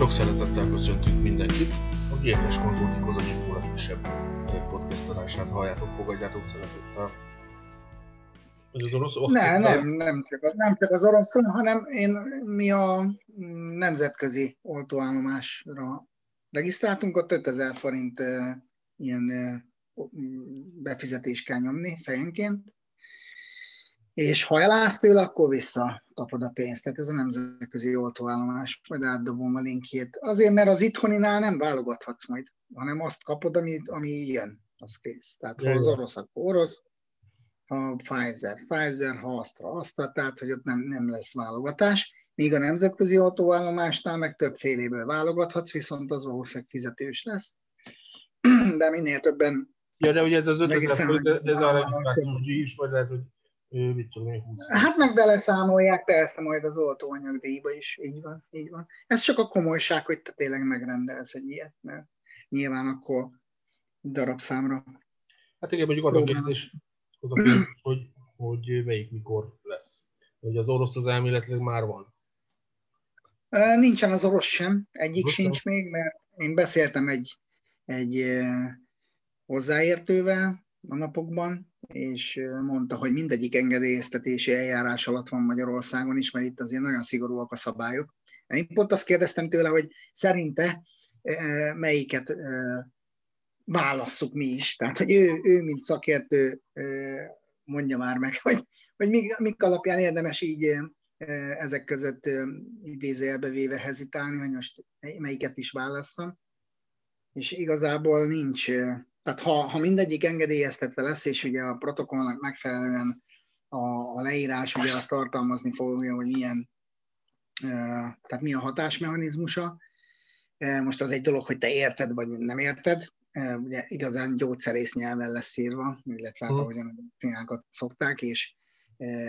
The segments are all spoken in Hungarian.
Sok szeretettel köszöntünk mindenkit. A GFS Consulting az anyagból a kisebb podcast adását halljátok, fogadjátok szeretettel. Az orosz ne, nem, nem csak, az, nem csak az orosz, hanem én, mi a nemzetközi oltóállomásra regisztráltunk, ott 5000 forint ilyen befizetést kell nyomni fejenként, és ha elállsz tőle, akkor visszakapod a pénzt. Tehát ez a nemzetközi oltóállomás, majd átdobom a linkjét. Azért, mert az itthоninál nem válogathatsz majd, hanem azt kapod, ami, ami jön, az kész. Tehát ha az orosz, akkor orosz, ha Pfizer, Pfizer, ha Astra, Astra, tehát hogy ott nem, nem lesz válogatás. Míg a nemzetközi autóállomásnál meg több féléből válogathatsz, viszont az valószínűleg fizetős lesz. De minél többen... Ja, de ugye ez az 5000 ez a regisztrációs díj is, vagy lehet, hogy mit tudom én, 20. Hát meg vele számolják persze majd az oltóanyagdíjba is, így van, így van. Ez csak a komolyság, hogy te tényleg megrendelsz egy ilyet, mert nyilván akkor darabszámra. Hát igen, mondjuk az a kérdés, az a kérdés hogy, hogy melyik mikor lesz. Hogy az orosz az elméletileg már van. Nincsen az orosz sem, egyik Most sincs még, mert én beszéltem egy, egy hozzáértővel a napokban, és mondta, hogy mindegyik engedélyeztetési eljárás alatt van Magyarországon is, mert itt azért nagyon szigorúak a szabályok. Én pont azt kérdeztem tőle, hogy szerinte melyiket válasszuk mi is. Tehát, hogy ő, ő mint szakértő mondja már meg, hogy, hogy mik, mik alapján érdemes így ezek között idézőjelbe véve hezitálni, hogy most melyiket is válasszam. És igazából nincs tehát ha, ha mindegyik engedélyeztetve lesz, és ugye a protokollnak megfelelően a, a leírás ugye azt tartalmazni fogja, hogy milyen, tehát mi a hatásmechanizmusa. Most az egy dolog, hogy te érted, vagy nem érted. Ugye igazán gyógyszerész nyelven lesz írva, illetve hát, hmm. ahogyan a színákat szokták, és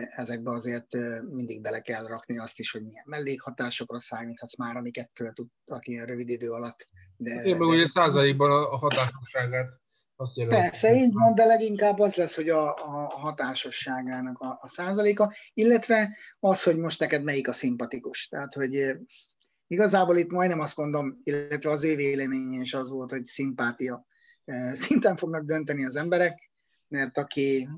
ezekbe azért mindig bele kell rakni azt is, hogy milyen mellékhatásokra számíthatsz már, amiket föl tudtak ilyen rövid idő alatt. De, Én meg ugye százalékban a hatásosságát azt Persze, így van, de leginkább az lesz, hogy a, a hatásosságának a, a százaléka, illetve az, hogy most neked melyik a szimpatikus. Tehát, hogy igazából itt majdnem azt mondom, illetve az ő véleménye is az volt, hogy szimpátia szinten fognak dönteni az emberek, mert aki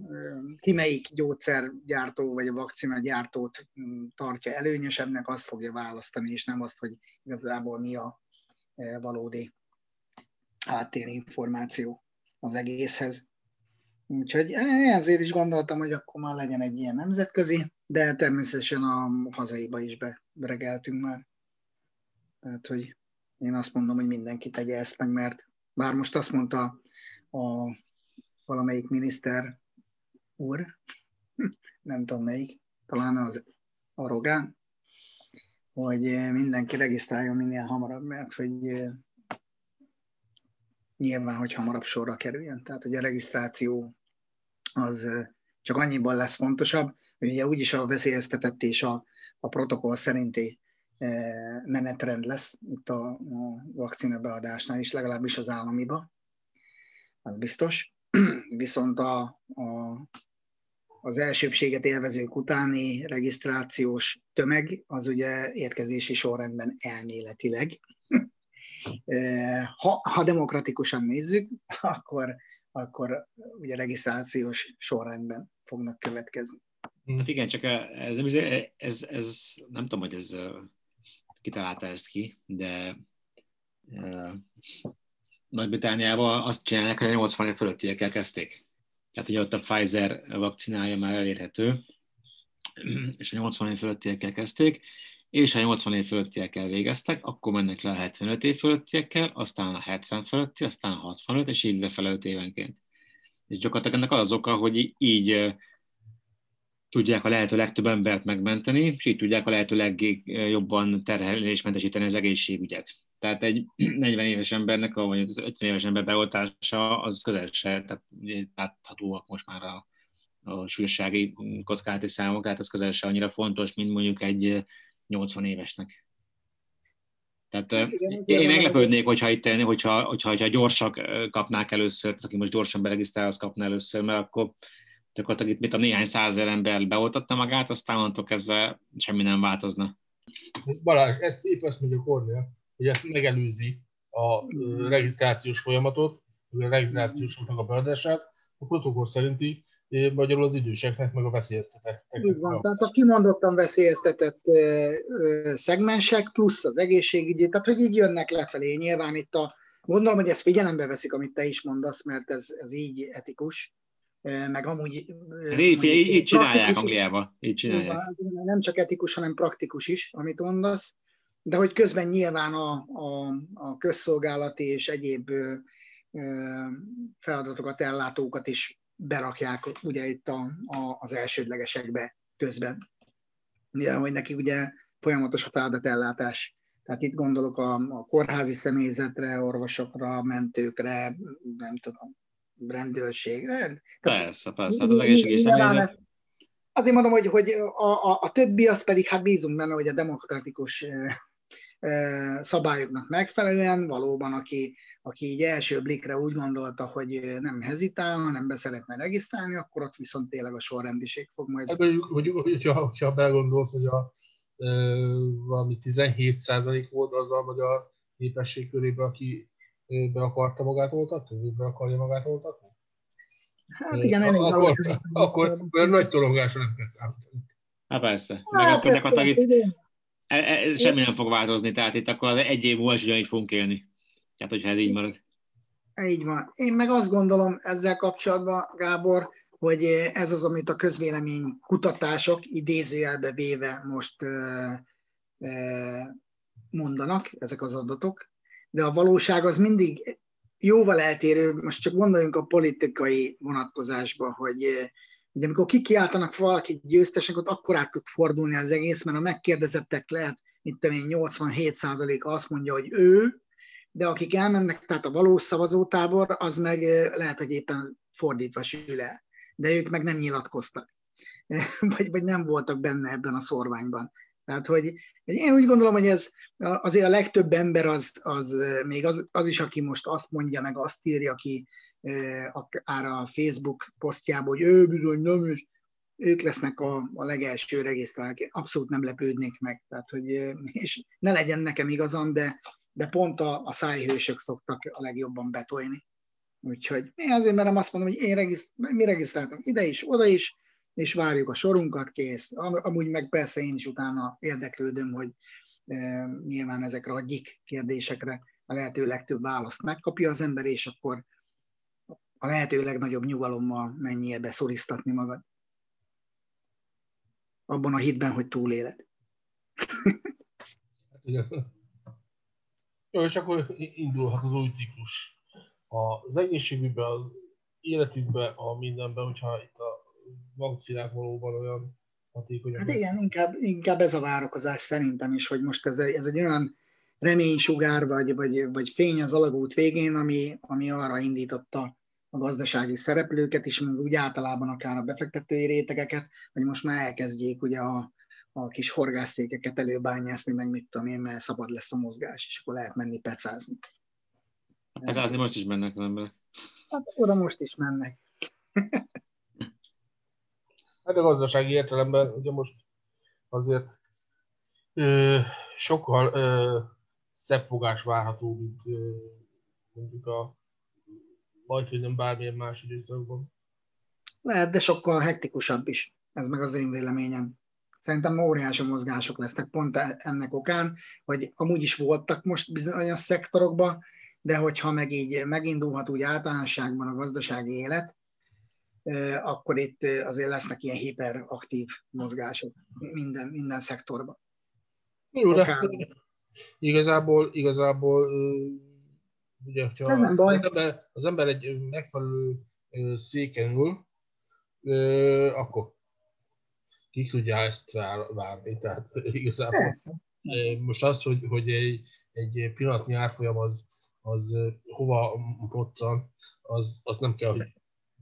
ki melyik gyógyszergyártó vagy a vakcina gyártót mm, tartja előnyösebbnek, azt fogja választani, és nem azt, hogy igazából mi a valódi háttérinformáció az egészhez. Úgyhogy ezért is gondoltam, hogy akkor már legyen egy ilyen nemzetközi, de természetesen a hazaiba is beregeltünk már. Tehát, hogy én azt mondom, hogy mindenki tegye ezt meg, mert bár most azt mondta a valamelyik miniszter úr, nem tudom melyik, talán az a Rogán, hogy mindenki regisztráljon minél hamarabb, mert hogy nyilván, hogy hamarabb sorra kerüljön. Tehát, hogy a regisztráció az csak annyiban lesz fontosabb, hogy ugye úgyis a veszélyeztetett és a, a protokoll szerinti menetrend lesz itt a, a vakcina beadásnál is, legalábbis az államiba, az biztos. Viszont a, a, az elsőbséget élvezők utáni regisztrációs tömeg az ugye érkezési sorrendben elméletileg ha, ha demokratikusan nézzük, akkor, akkor ugye regisztrációs sorrendben fognak következni. Hát igen, csak ez, ez, ez nem tudom, hogy ez kitalálta ezt ki, de Nagy-Britániában azt csinálják, hogy a 80 év fölöttiekkel kezdték. Tehát ugye ott a Pfizer vakcinája már elérhető, és a 80 év fölöttiekkel kezdték, és ha 80 év fölöttiekkel végeztek, akkor mennek le a 75 év fölöttiekkel, aztán a 70 fölötti, aztán a 65, és így lefele 5 évenként. És gyakorlatilag ennek az, az oka, hogy így tudják a lehető legtöbb embert megmenteni, és így tudják a lehető legjobban terhelésmentesíteni az egészségügyet. Tehát egy 40 éves embernek, vagy 50 éves ember beoltása, az közel se, tehát láthatóak most már a, a súlyossági kockázati számok, tehát ez közel se annyira fontos, mint mondjuk egy 80 évesnek. Tehát igen, én meglepődnék, hogyha, itt, hogyha, hogyha, hogyha gyorsak kapnák először, tehát aki most gyorsan beregisztrál, az kapna először, mert akkor gyakorlatilag itt mit a néhány százer ember beoltatta magát, aztán onnantól kezdve semmi nem változna. Balázs, ezt épp azt mondja Kornél, hogy ezt megelőzi a regisztrációs folyamatot, a regisztrációsoknak a beadását, a protokoll szerinti magyarul az időseknek, meg a veszélyeztetett. Így van, tehát a kimondottan veszélyeztetett szegmensek, plusz az egészségügyi, tehát hogy így jönnek lefelé. Nyilván itt a, gondolom, hogy ezt figyelembe veszik, amit te is mondasz, mert ez, ez így etikus, meg amúgy... Így, így, így csinálják Angliában, így csinálják. Nem csak etikus, hanem praktikus is, amit mondasz, de hogy közben nyilván a, a, a közszolgálati és egyéb feladatokat ellátókat is berakják ugye itt a, a, az elsődlegesekbe közben. Mivel, hogy neki ugye folyamatos a feladatellátás. Tehát itt gondolok a, a kórházi személyzetre, orvosokra, mentőkre, nem tudom, rendőrségre. Persze, persze, hát az egészségügyi személyzet. Azért mondom, hogy, hogy a, a, a többi az pedig, hát bízunk benne, hogy a demokratikus szabályoknak megfelelően valóban, aki, aki így első blikre úgy gondolta, hogy nem hezitál, hanem be szeretne regisztrálni, akkor ott viszont tényleg a sorrendiség fog majd... Hát, hogy, hogy, hogyha, belegondolsz, hogy a, e, valami 17% volt az a magyar népesség körében, aki be akarta magát oltatni, vagy be akarja magát oltatni? Hát igen, elég akkor, akkor, akkor, akkor nagy tolongásra nem kell számítani. Hát persze. Meg hát akkor gyakorlatilag itt, e, e, semmi nem fog változni, tehát itt akkor egy év múlva is ugyanígy fogunk élni. Tehát, hogyha ez így marad. Így van. Én meg azt gondolom ezzel kapcsolatban, Gábor, hogy ez az, amit a közvélemény kutatások idézőjelbe véve most mondanak, ezek az adatok, de a valóság az mindig jóval eltérő, most csak gondoljunk a politikai vonatkozásba, hogy, hogy amikor kikiáltanak valaki győztesek, ott akkor át tud fordulni az egész, mert a megkérdezettek lehet, mint tudom én, 87%-a azt mondja, hogy ő, de akik elmennek, tehát a valós szavazótábor, az meg lehet, hogy éppen fordítva sül el. De ők meg nem nyilatkoztak, vagy, vagy nem voltak benne ebben a szorványban. Tehát, hogy én úgy gondolom, hogy ez azért a legtöbb ember az, az még az, az is, aki most azt mondja, meg azt írja, aki akár a Facebook posztjában, hogy ő bizony nem, és ők lesznek a, a legelső regisztrálók. Abszolút nem lepődnék meg. Tehát, hogy, és ne legyen nekem igazam, de de pont a, a szájhősök szoktak a legjobban betolni. Úgyhogy én azért merem azt mondom, hogy én regiszt, mi regisztráltam ide is, oda is, és várjuk a sorunkat, kész. Amúgy meg persze én is utána érdeklődöm, hogy e, nyilván ezekre a gyik kérdésekre a lehető legtöbb választ megkapja az ember, és akkor a lehető legnagyobb nyugalommal menjél be szoriztatni magad. Abban a hitben, hogy túléled. Jó, és akkor indulhat az új ciklus. Az egészségügyben, az életükben, a mindenben, hogyha itt a vakcinák valóban olyan hatékonyak. Hát igen, inkább, inkább ez a várakozás szerintem is, hogy most ez, ez egy olyan reménysugár, vagy, vagy, vagy fény az alagút végén, ami, ami arra indította a gazdasági szereplőket is, úgy általában akár a befektetői rétegeket, hogy most már elkezdjék ugye a, a kis horgászszékeket előbányászni, meg mit tudom én, mert szabad lesz a mozgás, és akkor lehet menni pecázni. Pecázni most is mennek az emberek. Hát oda most is mennek. hát a gazdasági értelemben ugye most azért ö, sokkal ö, szebb fogás várható, mint ö, mondjuk a majd, hogy nem bármilyen más időszakban. Lehet, de sokkal hektikusabb is. Ez meg az én véleményem. Szerintem óriási mozgások lesznek pont e- ennek okán, hogy amúgy is voltak most bizonyos szektorokban, de hogyha meg így megindulhat úgy általánosságban a gazdasági élet, akkor itt azért lesznek ilyen hiperaktív mozgások minden, minden szektorban. Jó, de igazából, igazából ugye, ha Ez nem baj. Az, ember, az ember egy megfelelő széken ül, akkor ki tudja ezt várni. Tehát igazából Persze. most az, hogy, hogy egy, egy pillanatnyi árfolyam az, az hova poccan, az, az nem kell, hogy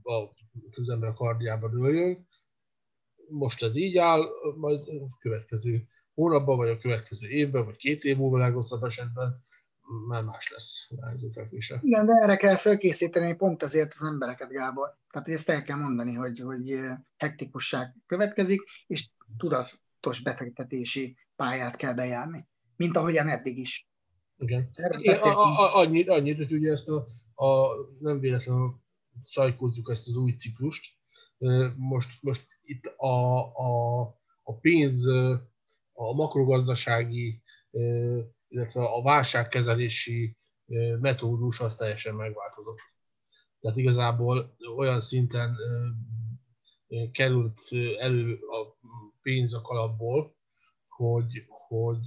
a, az ember a kardjába dőljön. Most ez így áll, majd a következő hónapban, vagy a következő évben, vagy két év múlva legrosszabb esetben már más lesz a Igen, de erre kell felkészíteni pont azért az embereket, Gábor. Tehát, ezt el kell mondani, hogy, hogy hektikusság következik, és tudatos befektetési pályát kell bejárni. Mint ahogyan eddig is. Igen. Igen a, a, annyit, annyit, hogy ugye ezt a, a nem véletlenül szajkózzuk ezt az új ciklust. Most, most itt a, a, a pénz, a makrogazdasági, illetve a válságkezelési metódus az teljesen megváltozott. Tehát igazából olyan szinten került elő a pénz a kalapból, hogy, hogy,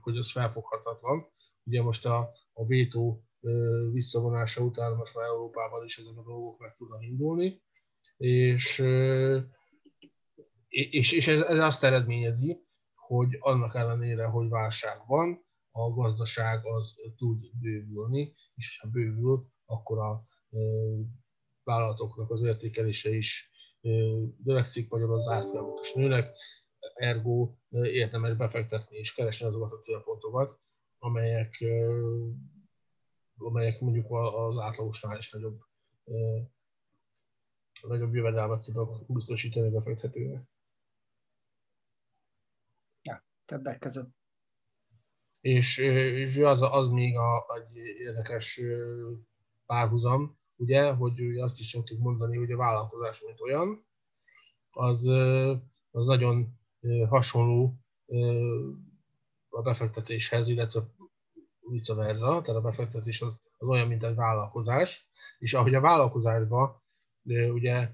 hogy az felfoghatatlan. Ugye most a, a vétó visszavonása után most már Európában is ezek a dolgok meg tudnak indulni, és, és, és ez, ez azt eredményezi, hogy annak ellenére, hogy válság van, a gazdaság az tud bővülni, és ha bővül, akkor a vállalatoknak az értékelése is növekszik, vagy az árfolyamok is nőnek, ergo érdemes befektetni és keresni azokat a célpontokat, amelyek, amelyek mondjuk az átlagosnál is nagyobb, nagyobb jövedelmet tudnak biztosítani a befektetőnek. Ja, többek között. És, és az, az még a, egy érdekes párhuzam, ugye, hogy azt is szoktuk mondani, hogy a vállalkozás, mint olyan, az, az nagyon hasonló a befektetéshez, illetve vice versa, tehát a befektetés az, az olyan, mint egy vállalkozás, és ahogy a vállalkozásban ugye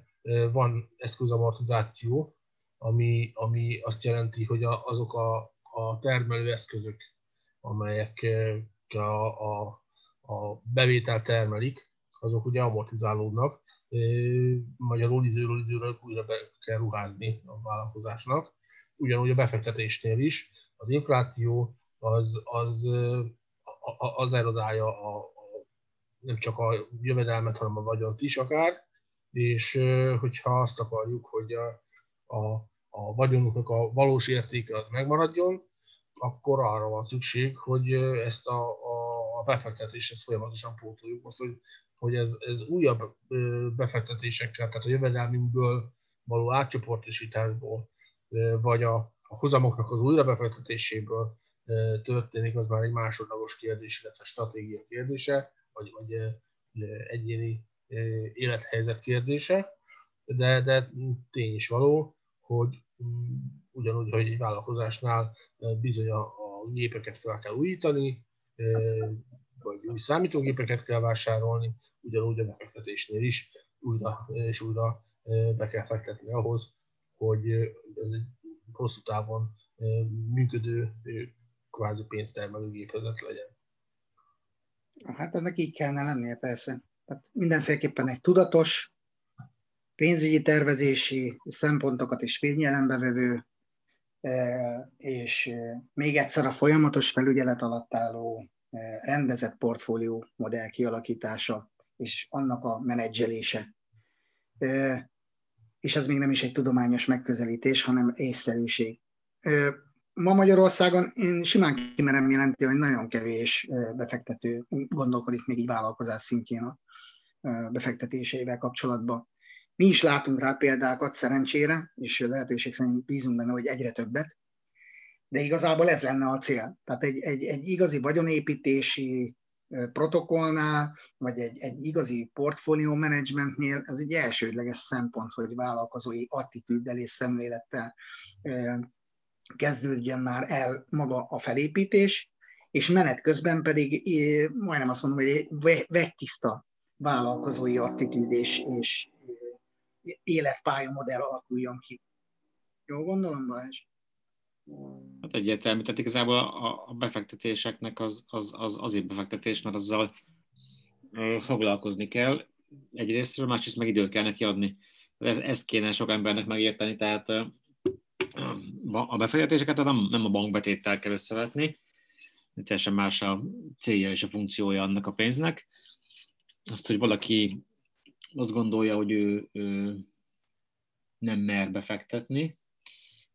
van eszközamortizáció, ami, ami azt jelenti, hogy azok a, a termelő eszközök, amelyek a, a, a bevételt termelik, azok ugye amortizálódnak, magyarul időről időre újra be kell ruházni a vállalkozásnak. Ugyanúgy a befektetésnél is. Az infláció az, az, az erodálja a, a, nem csak a jövedelmet, hanem a vagyont is akár, és hogyha azt akarjuk, hogy a, a, a vagyonunknak a valós értéke az megmaradjon, akkor arra van szükség, hogy ezt a, a, befektetést folyamatosan pótoljuk. Most, hogy hogy ez, ez újabb befektetésekkel, tehát a jövedelmünkből való átcsoportosításból, vagy a, a hozamoknak az újra befektetéséből történik, az már egy másodlagos kérdés, illetve stratégia kérdése, vagy, vagy egyéni élethelyzet kérdése, de, de tény is való, hogy mm, ugyanúgy, hogy egy vállalkozásnál bizony a, a gépeket fel kell újítani, vagy új számítógépeket kell vásárolni, ugyanúgy a befektetésnél is újra és újra be kell fektetni ahhoz, hogy ez egy hosszú távon működő, kvázi pénztermelő gépezet legyen. Hát ennek így kellene lennie persze. Tehát mindenféleképpen egy tudatos, pénzügyi tervezési szempontokat is figyelembe vevő, és még egyszer a folyamatos felügyelet alatt álló rendezett portfólió modell kialakítása és annak a menedzselése. És ez még nem is egy tudományos megközelítés, hanem észszerűség. Ma Magyarországon én simán kimerem jelenti, hogy nagyon kevés befektető gondolkodik még így vállalkozás szintjén a befektetéseivel kapcsolatban. Mi is látunk rá példákat szerencsére, és lehetőség szerint bízunk benne, hogy egyre többet, de igazából ez lenne a cél. Tehát egy, egy, egy igazi vagyonépítési protokollnál, vagy egy, egy igazi portfólió menedzsmentnél ez egy elsődleges szempont, hogy vállalkozói attitűddel és szemlélettel kezdődjön már el maga a felépítés, és menet közben pedig majdnem azt mondom, hogy vegytiszta vállalkozói attitűd és, és életpályamodell alakuljon ki. Jó gondolom, Balázs? Hát egyértelmű, tehát igazából a, a befektetéseknek az, az, az azért befektetés, mert azzal foglalkozni kell egyrésztről, másrészt meg időt kell neki adni. Ez, ezt kéne sok embernek megérteni, tehát a befektetéseket nem, nem a bankbetéttel kell összevetni, teljesen más a célja és a funkciója annak a pénznek. Azt, hogy valaki azt gondolja, hogy ő, ő nem mer befektetni,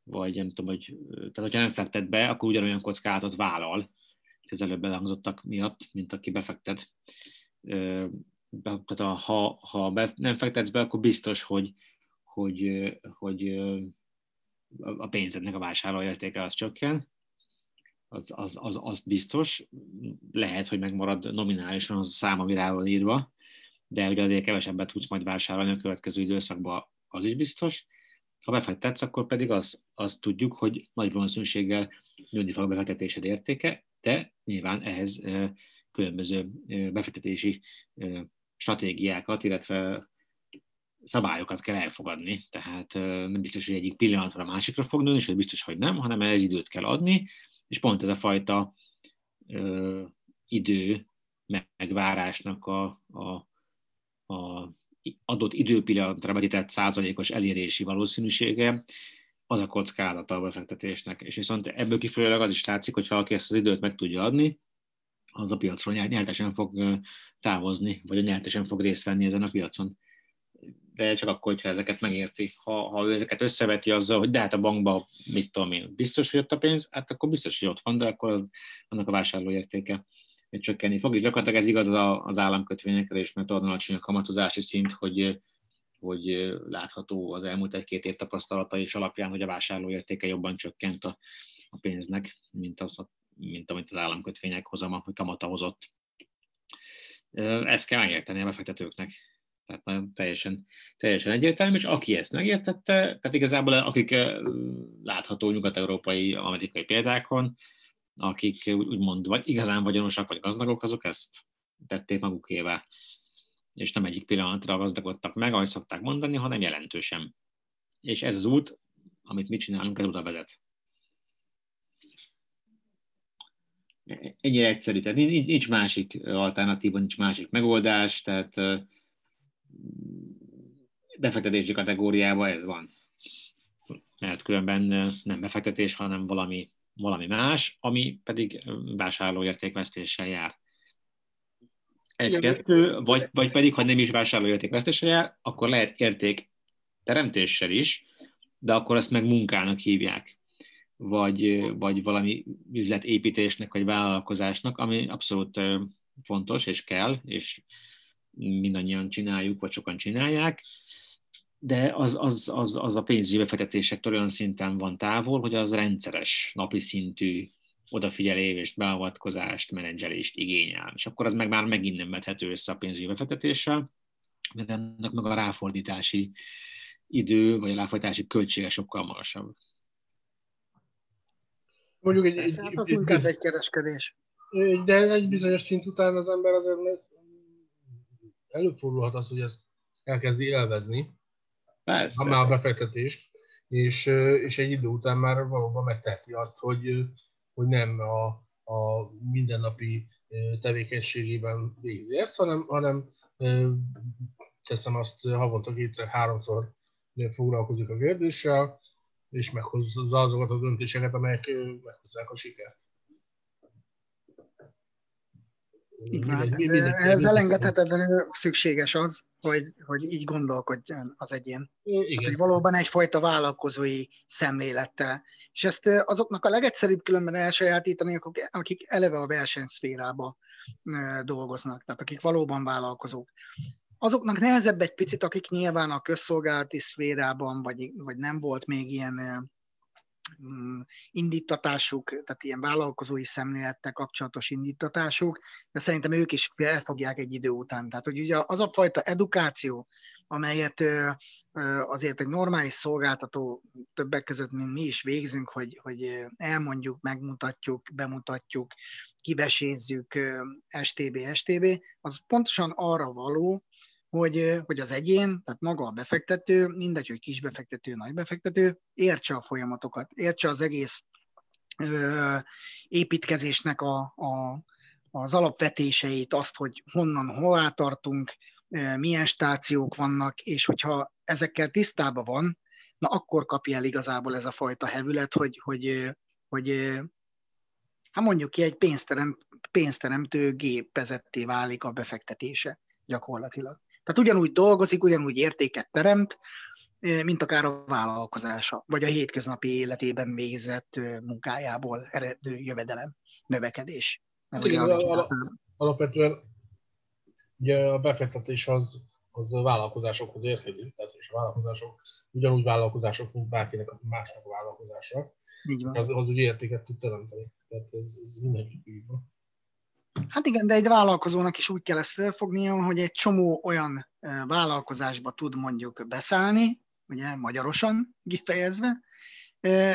vagy nem tudom, hogy, tehát hogyha nem fektet be, akkor ugyanolyan kockázatot vállal, az előbb elhangzottak miatt, mint aki befektet. Tehát ha, ha be, nem fektetsz be, akkor biztos, hogy, hogy, hogy a pénzednek a vásárlóértéke az csökken. az, az, az, az biztos. Lehet, hogy megmarad nominálisan az a szám, ami rá van írva, de ugye azért kevesebbet tudsz majd vásárolni a következő időszakban, az is biztos. Ha befektetsz, akkor pedig az, azt tudjuk, hogy nagy valószínűséggel nőni fog a befektetésed értéke, de nyilván ehhez különböző befektetési stratégiákat, illetve szabályokat kell elfogadni, tehát nem biztos, hogy egyik pillanatra a másikra fog nőni, és biztos, hogy nem, hanem ez időt kell adni, és pont ez a fajta ö, idő megvárásnak a, a, a adott időpillanatra vetített százalékos elérési valószínűsége, az a kockázata a befektetésnek. És viszont ebből kifolyólag az is látszik, hogy ha aki ezt az időt meg tudja adni, az a piacról nyertesen fog távozni, vagy a nyertesen fog részt venni ezen a piacon. De csak akkor, hogyha ezeket megérti. Ha, ha ő ezeket összeveti azzal, hogy de hát a bankba, mit tudom én, biztos, hogy ott a pénz, hát akkor biztos, hogy ott van, de akkor az, annak a vásárlóértéke csökkenni fog. És gyakorlatilag ez igaz az államkötvényekre is, mert olyan alacsony a kamatozási szint, hogy, hogy látható az elmúlt egy-két év tapasztalata is alapján, hogy a vásárlóértéke jobban csökkent a, a pénznek, mint, az, mint amit az államkötvények hozama, hogy kamata hozott. Ezt kell megérteni a befektetőknek. Tehát nagyon teljesen, teljesen egyértelmű, és aki ezt megértette, tehát igazából akik látható nyugat-európai, amerikai példákon, akik úgymond vagy igazán vagyonosak, vagy gazdagok, azok ezt tették magukével. És nem egyik pillanatra gazdagodtak meg, ahogy szokták mondani, hanem jelentősen. És ez az út, amit mi csinálunk, ez oda vezet. Ennyire egyszerű, tehát nincs másik alternatíva, nincs másik megoldás, tehát befektetési kategóriában ez van. Mert különben nem befektetés, hanem valami valami más, ami pedig vásárlóértékvesztéssel jár. Egy-kettő, vagy, vagy pedig, ha nem is vásárlóértékvesztéssel jár, akkor lehet érték teremtéssel is, de akkor azt meg munkának hívják, vagy, vagy valami üzletépítésnek, vagy vállalkozásnak, ami abszolút fontos, és kell, és mindannyian csináljuk, vagy sokan csinálják, de az, az, az, az a pénzügyi befektetésektől olyan szinten van távol, hogy az rendszeres, napi szintű odafigyelést, beavatkozást, menedzselést igényel. És akkor az meg már megint nem vethető össze a pénzügyi befektetéssel, mert ennek meg a ráfordítási idő, vagy a ráfordítási költsége sokkal magasabb. Mondjuk egy, egy, hát az egy, inkább egy kereskedés. De egy bizonyos szint után az ember azért előfordulhat az, hogy ezt elkezdi élvezni, Persze. Ha már a befektetést, és, és egy idő után már valóban megteheti azt, hogy, hogy nem a, a mindennapi tevékenységében végzi ezt, hanem, hanem teszem azt havonta kétszer, háromszor foglalkozik a kérdéssel, és meghozza azokat a döntéseket, amelyek meghozzák a sikert. Így van. Ez elengedhetetlenül szükséges az, hogy, hogy így gondolkodjon az egyén. Igen. Hát, hogy valóban egyfajta vállalkozói szemlélettel. És ezt azoknak a legegyszerűbb különben elsajátítani, akik eleve a versenyszférába dolgoznak, tehát akik valóban vállalkozók. Azoknak nehezebb egy picit, akik nyilván a közszolgálati szférában, vagy, vagy nem volt még ilyen indítatásuk, tehát ilyen vállalkozói szemlélettel kapcsolatos indítatásuk, de szerintem ők is elfogják egy idő után. Tehát, hogy ugye az a fajta edukáció, amelyet azért egy normális szolgáltató többek között, mint mi is végzünk, hogy, hogy elmondjuk, megmutatjuk, bemutatjuk, kivesézzük STB, STB, az pontosan arra való, hogy, hogy az egyén, tehát maga a befektető, mindegy, hogy kis befektető, nagy befektető, értse a folyamatokat, értse az egész ö, építkezésnek a, a, az alapvetéseit, azt, hogy honnan, hová tartunk, milyen stációk vannak, és hogyha ezekkel tisztában van, na akkor kapja el igazából ez a fajta hevület, hogy, hogy, hogy hát mondjuk ki, egy pénzterem, pénzteremtő gépezetté válik a befektetése gyakorlatilag. Tehát ugyanúgy dolgozik, ugyanúgy értéket teremt, mint akár a vállalkozása, vagy a hétköznapi életében végzett munkájából eredő jövedelem, növekedés. Igen, alapvetően ugye a befektetés az, az vállalkozásokhoz érkezik, tehát és a vállalkozások ugyanúgy vállalkozások, mint bárkinek a másnak a vállalkozása. Az, az úgy értéket tud teremteni. Tehát ez, ez mindenki van. Hát igen, de egy vállalkozónak is úgy kell ezt felfognia, hogy egy csomó olyan vállalkozásba tud mondjuk beszállni, ugye magyarosan kifejezve,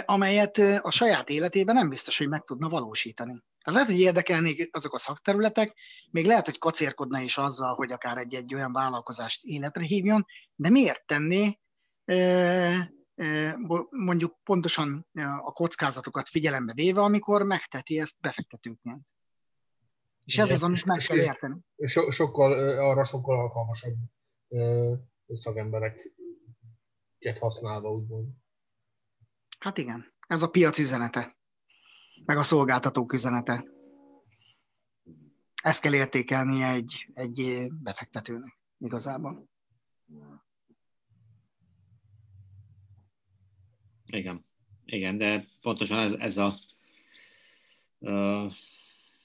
amelyet a saját életében nem biztos, hogy meg tudna valósítani. Tehát lehet, hogy érdekelnék azok a szakterületek, még lehet, hogy kacérkodna is azzal, hogy akár egy-egy olyan vállalkozást életre hívjon, de miért tenné mondjuk pontosan a kockázatokat figyelembe véve, amikor megteti ezt befektetőként. És ez az, amit meg kell érteni. So, sokkal, arra sokkal alkalmasabb szakembereket használva, úgymond. Hát igen, ez a piac üzenete, meg a szolgáltatók üzenete. Ezt kell értékelnie egy, egy befektetőnek igazából. Igen, igen, de pontosan ez, ez a uh,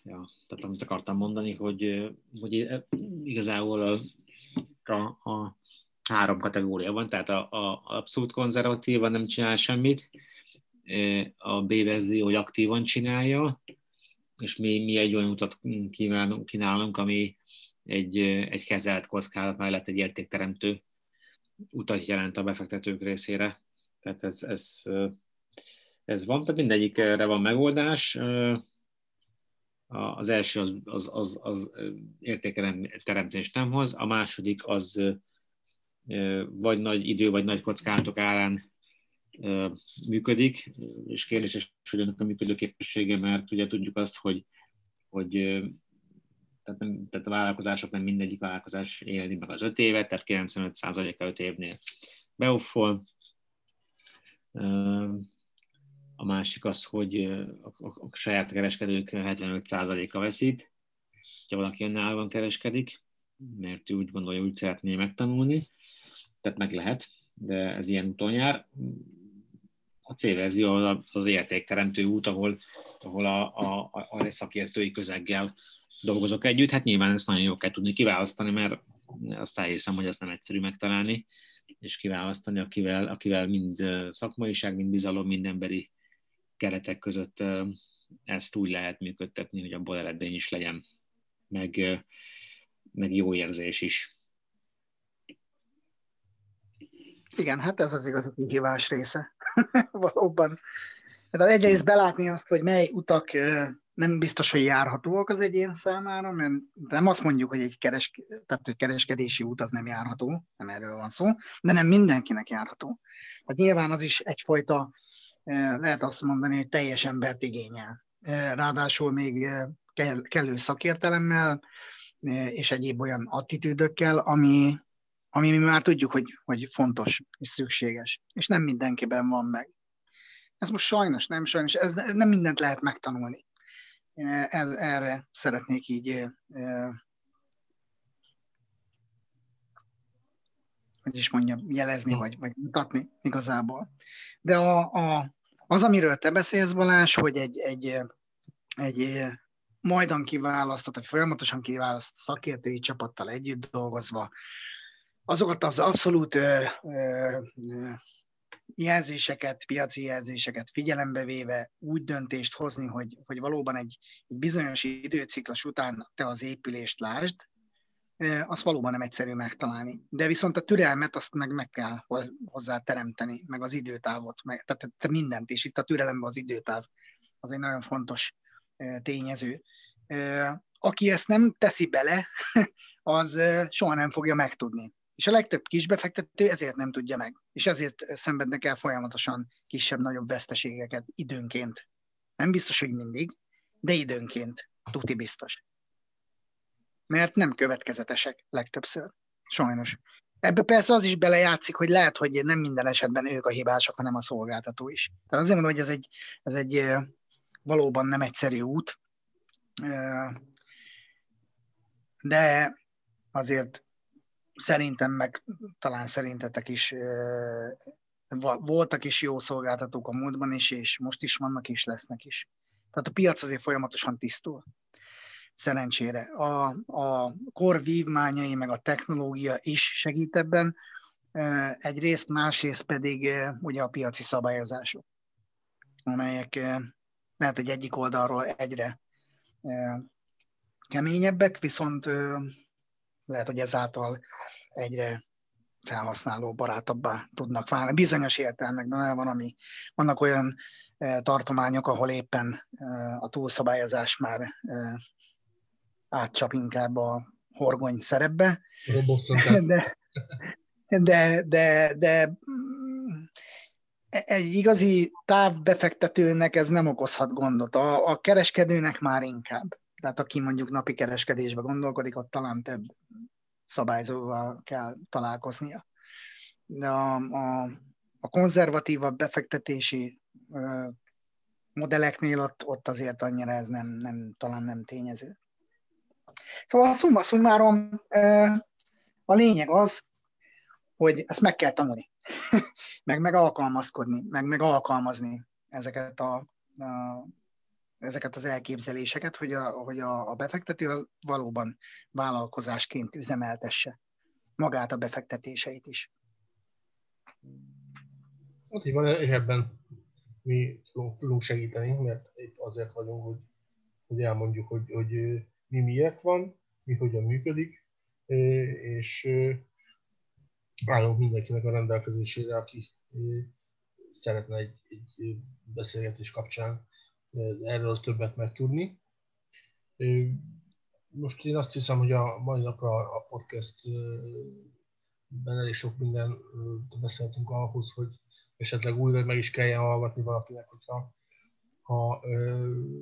ja, tehát amit akartam mondani, hogy, hogy igazából a, a, a három kategória van, tehát a, a abszolút konzervatívan nem csinál semmit, a B verzió, hogy aktívan csinálja, és mi, mi egy olyan utat kínálunk, kínálunk ami egy, egy kezelt kockázat mellett egy értékteremtő utat jelent a befektetők részére. Tehát ez, ez, ez van, tehát mindegyikre van megoldás. Az első az, az, az, az értékteremtést nem hoz, a második az vagy nagy idő, vagy nagy kockázatok árán működik, és kérdéses, hogy ennek a működőképessége, mert ugye tudjuk azt, hogy, hogy tehát, nem, tehát a vállalkozások nem mindegyik vállalkozás élni meg az öt évet, tehát 95%-a öt évnél beoffol. A másik az, hogy a, a, a saját kereskedők 75%-a veszít, ha valaki önállóan kereskedik, mert ő úgy gondolja, úgy szeretné megtanulni, tehát meg lehet, de ez ilyen úton jár. A C-verzió az az értékteremtő út, ahol, ahol a, a, a szakértői közeggel dolgozok együtt. Hát nyilván ezt nagyon jól kell tudni kiválasztani, mert azt elhiszem, hogy ezt nem egyszerű megtalálni, és kiválasztani, akivel, akivel mind szakmaiság, mind bizalom, mind emberi keretek között ezt úgy lehet működtetni, hogy abból eredmény is legyen, meg, meg jó érzés is. Igen, hát ez az igazi kihívás része. Valóban. Tehát egyrészt belátni azt, hogy mely utak nem biztos, hogy járhatóak az egyén számára, mert nem azt mondjuk, hogy egy keres, tehát egy kereskedési út az nem járható, nem erről van szó, de nem mindenkinek járható. Hát nyilván az is egyfajta, lehet azt mondani, hogy teljes embert igényel. Ráadásul még kellő szakértelemmel, és egyéb olyan attitűdökkel, ami, ami mi már tudjuk, hogy, hogy fontos és szükséges, és nem mindenkiben van meg. Ez most sajnos, nem sajnos, ez nem mindent lehet megtanulni. Erre szeretnék így hogy is mondjam, jelezni, vagy, vagy mutatni igazából. De a, a, az, amiről te beszélsz, Balázs, hogy egy, egy, egy majdan kiválasztott, vagy folyamatosan kiválasztott szakértői csapattal együtt dolgozva, azokat az abszolút ö, ö, jelzéseket, piaci jelzéseket figyelembe véve úgy döntést hozni, hogy, hogy valóban egy, egy bizonyos időciklus után te az épülést lásd, azt valóban nem egyszerű megtalálni. De viszont a türelmet azt meg meg kell hozzá teremteni, meg az időtávot, meg, tehát te mindent is. Itt a türelemben az időtáv az egy nagyon fontos tényező. Aki ezt nem teszi bele, az soha nem fogja megtudni. És a legtöbb kisbefektető ezért nem tudja meg, és ezért szenvednek el folyamatosan kisebb-nagyobb veszteségeket időnként. Nem biztos, hogy mindig, de időnként, tuti biztos. Mert nem következetesek legtöbbször, sajnos. Ebbe persze az is belejátszik, hogy lehet, hogy nem minden esetben ők a hibások, hanem a szolgáltató is. Tehát azért mondom, hogy ez egy, ez egy valóban nem egyszerű út, de azért szerintem, meg talán szerintetek is voltak is jó szolgáltatók a múltban is, és most is vannak, és lesznek is. Tehát a piac azért folyamatosan tisztul. Szerencsére. A, a kor vívmányai, meg a technológia is segít ebben, egyrészt, másrészt pedig ugye a piaci szabályozások, amelyek lehet, hogy egyik oldalról egyre keményebbek, viszont lehet, hogy ezáltal egyre felhasználó barátabbá tudnak válni. Bizonyos értelmekben van, ami, vannak olyan tartományok, ahol éppen a túlszabályozás már átcsap inkább a horgony szerepbe. De, de, de, de mm, egy igazi távbefektetőnek ez nem okozhat gondot. A, a kereskedőnek már inkább. Tehát aki mondjuk napi kereskedésbe gondolkodik, ott talán több szabályzóval kell találkoznia. De a, a, a konzervatívabb befektetési ö, modelleknél ott, ott azért annyira ez nem, nem, talán nem tényező. Szóval a szumma szumárom, a lényeg az, hogy ezt meg kell tanulni, meg, meg alkalmazkodni, meg, meg alkalmazni ezeket, a, a, ezeket az elképzeléseket, hogy a, hogy a, a befektető valóban vállalkozásként üzemeltesse magát a befektetéseit is. Ott így van, és ebben mi tudunk segíteni, mert itt azért vagyunk, hogy, hogy elmondjuk, hogy, hogy mi miért van, mi hogyan működik, és állunk mindenkinek a rendelkezésére, aki szeretne egy, egy beszélgetés kapcsán erről többet megtudni. Most én azt hiszem, hogy a mai napra a podcastben elég sok minden beszéltünk ahhoz, hogy esetleg újra meg is kelljen hallgatni valakinek, hogyha ha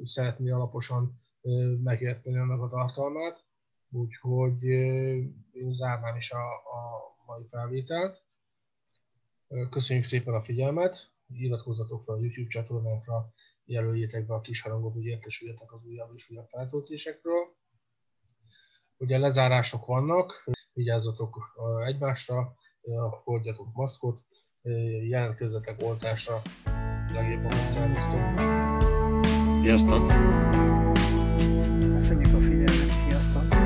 szeretné alaposan megérteni annak a tartalmát. Úgyhogy én zárnám is a, a mai felvételt. Köszönjük szépen a figyelmet, iratkozzatok fel a YouTube csatornánkra, jelöljétek be a kis harangot, hogy értesüljetek az újabb és újabb feltöltésekről. Ugye lezárások vannak, vigyázzatok egymásra, hordjatok maszkot, jelentkezzetek oltásra, legjobban szervusztok! Sziasztok! Köszönjük a figyelmet, sziasztok!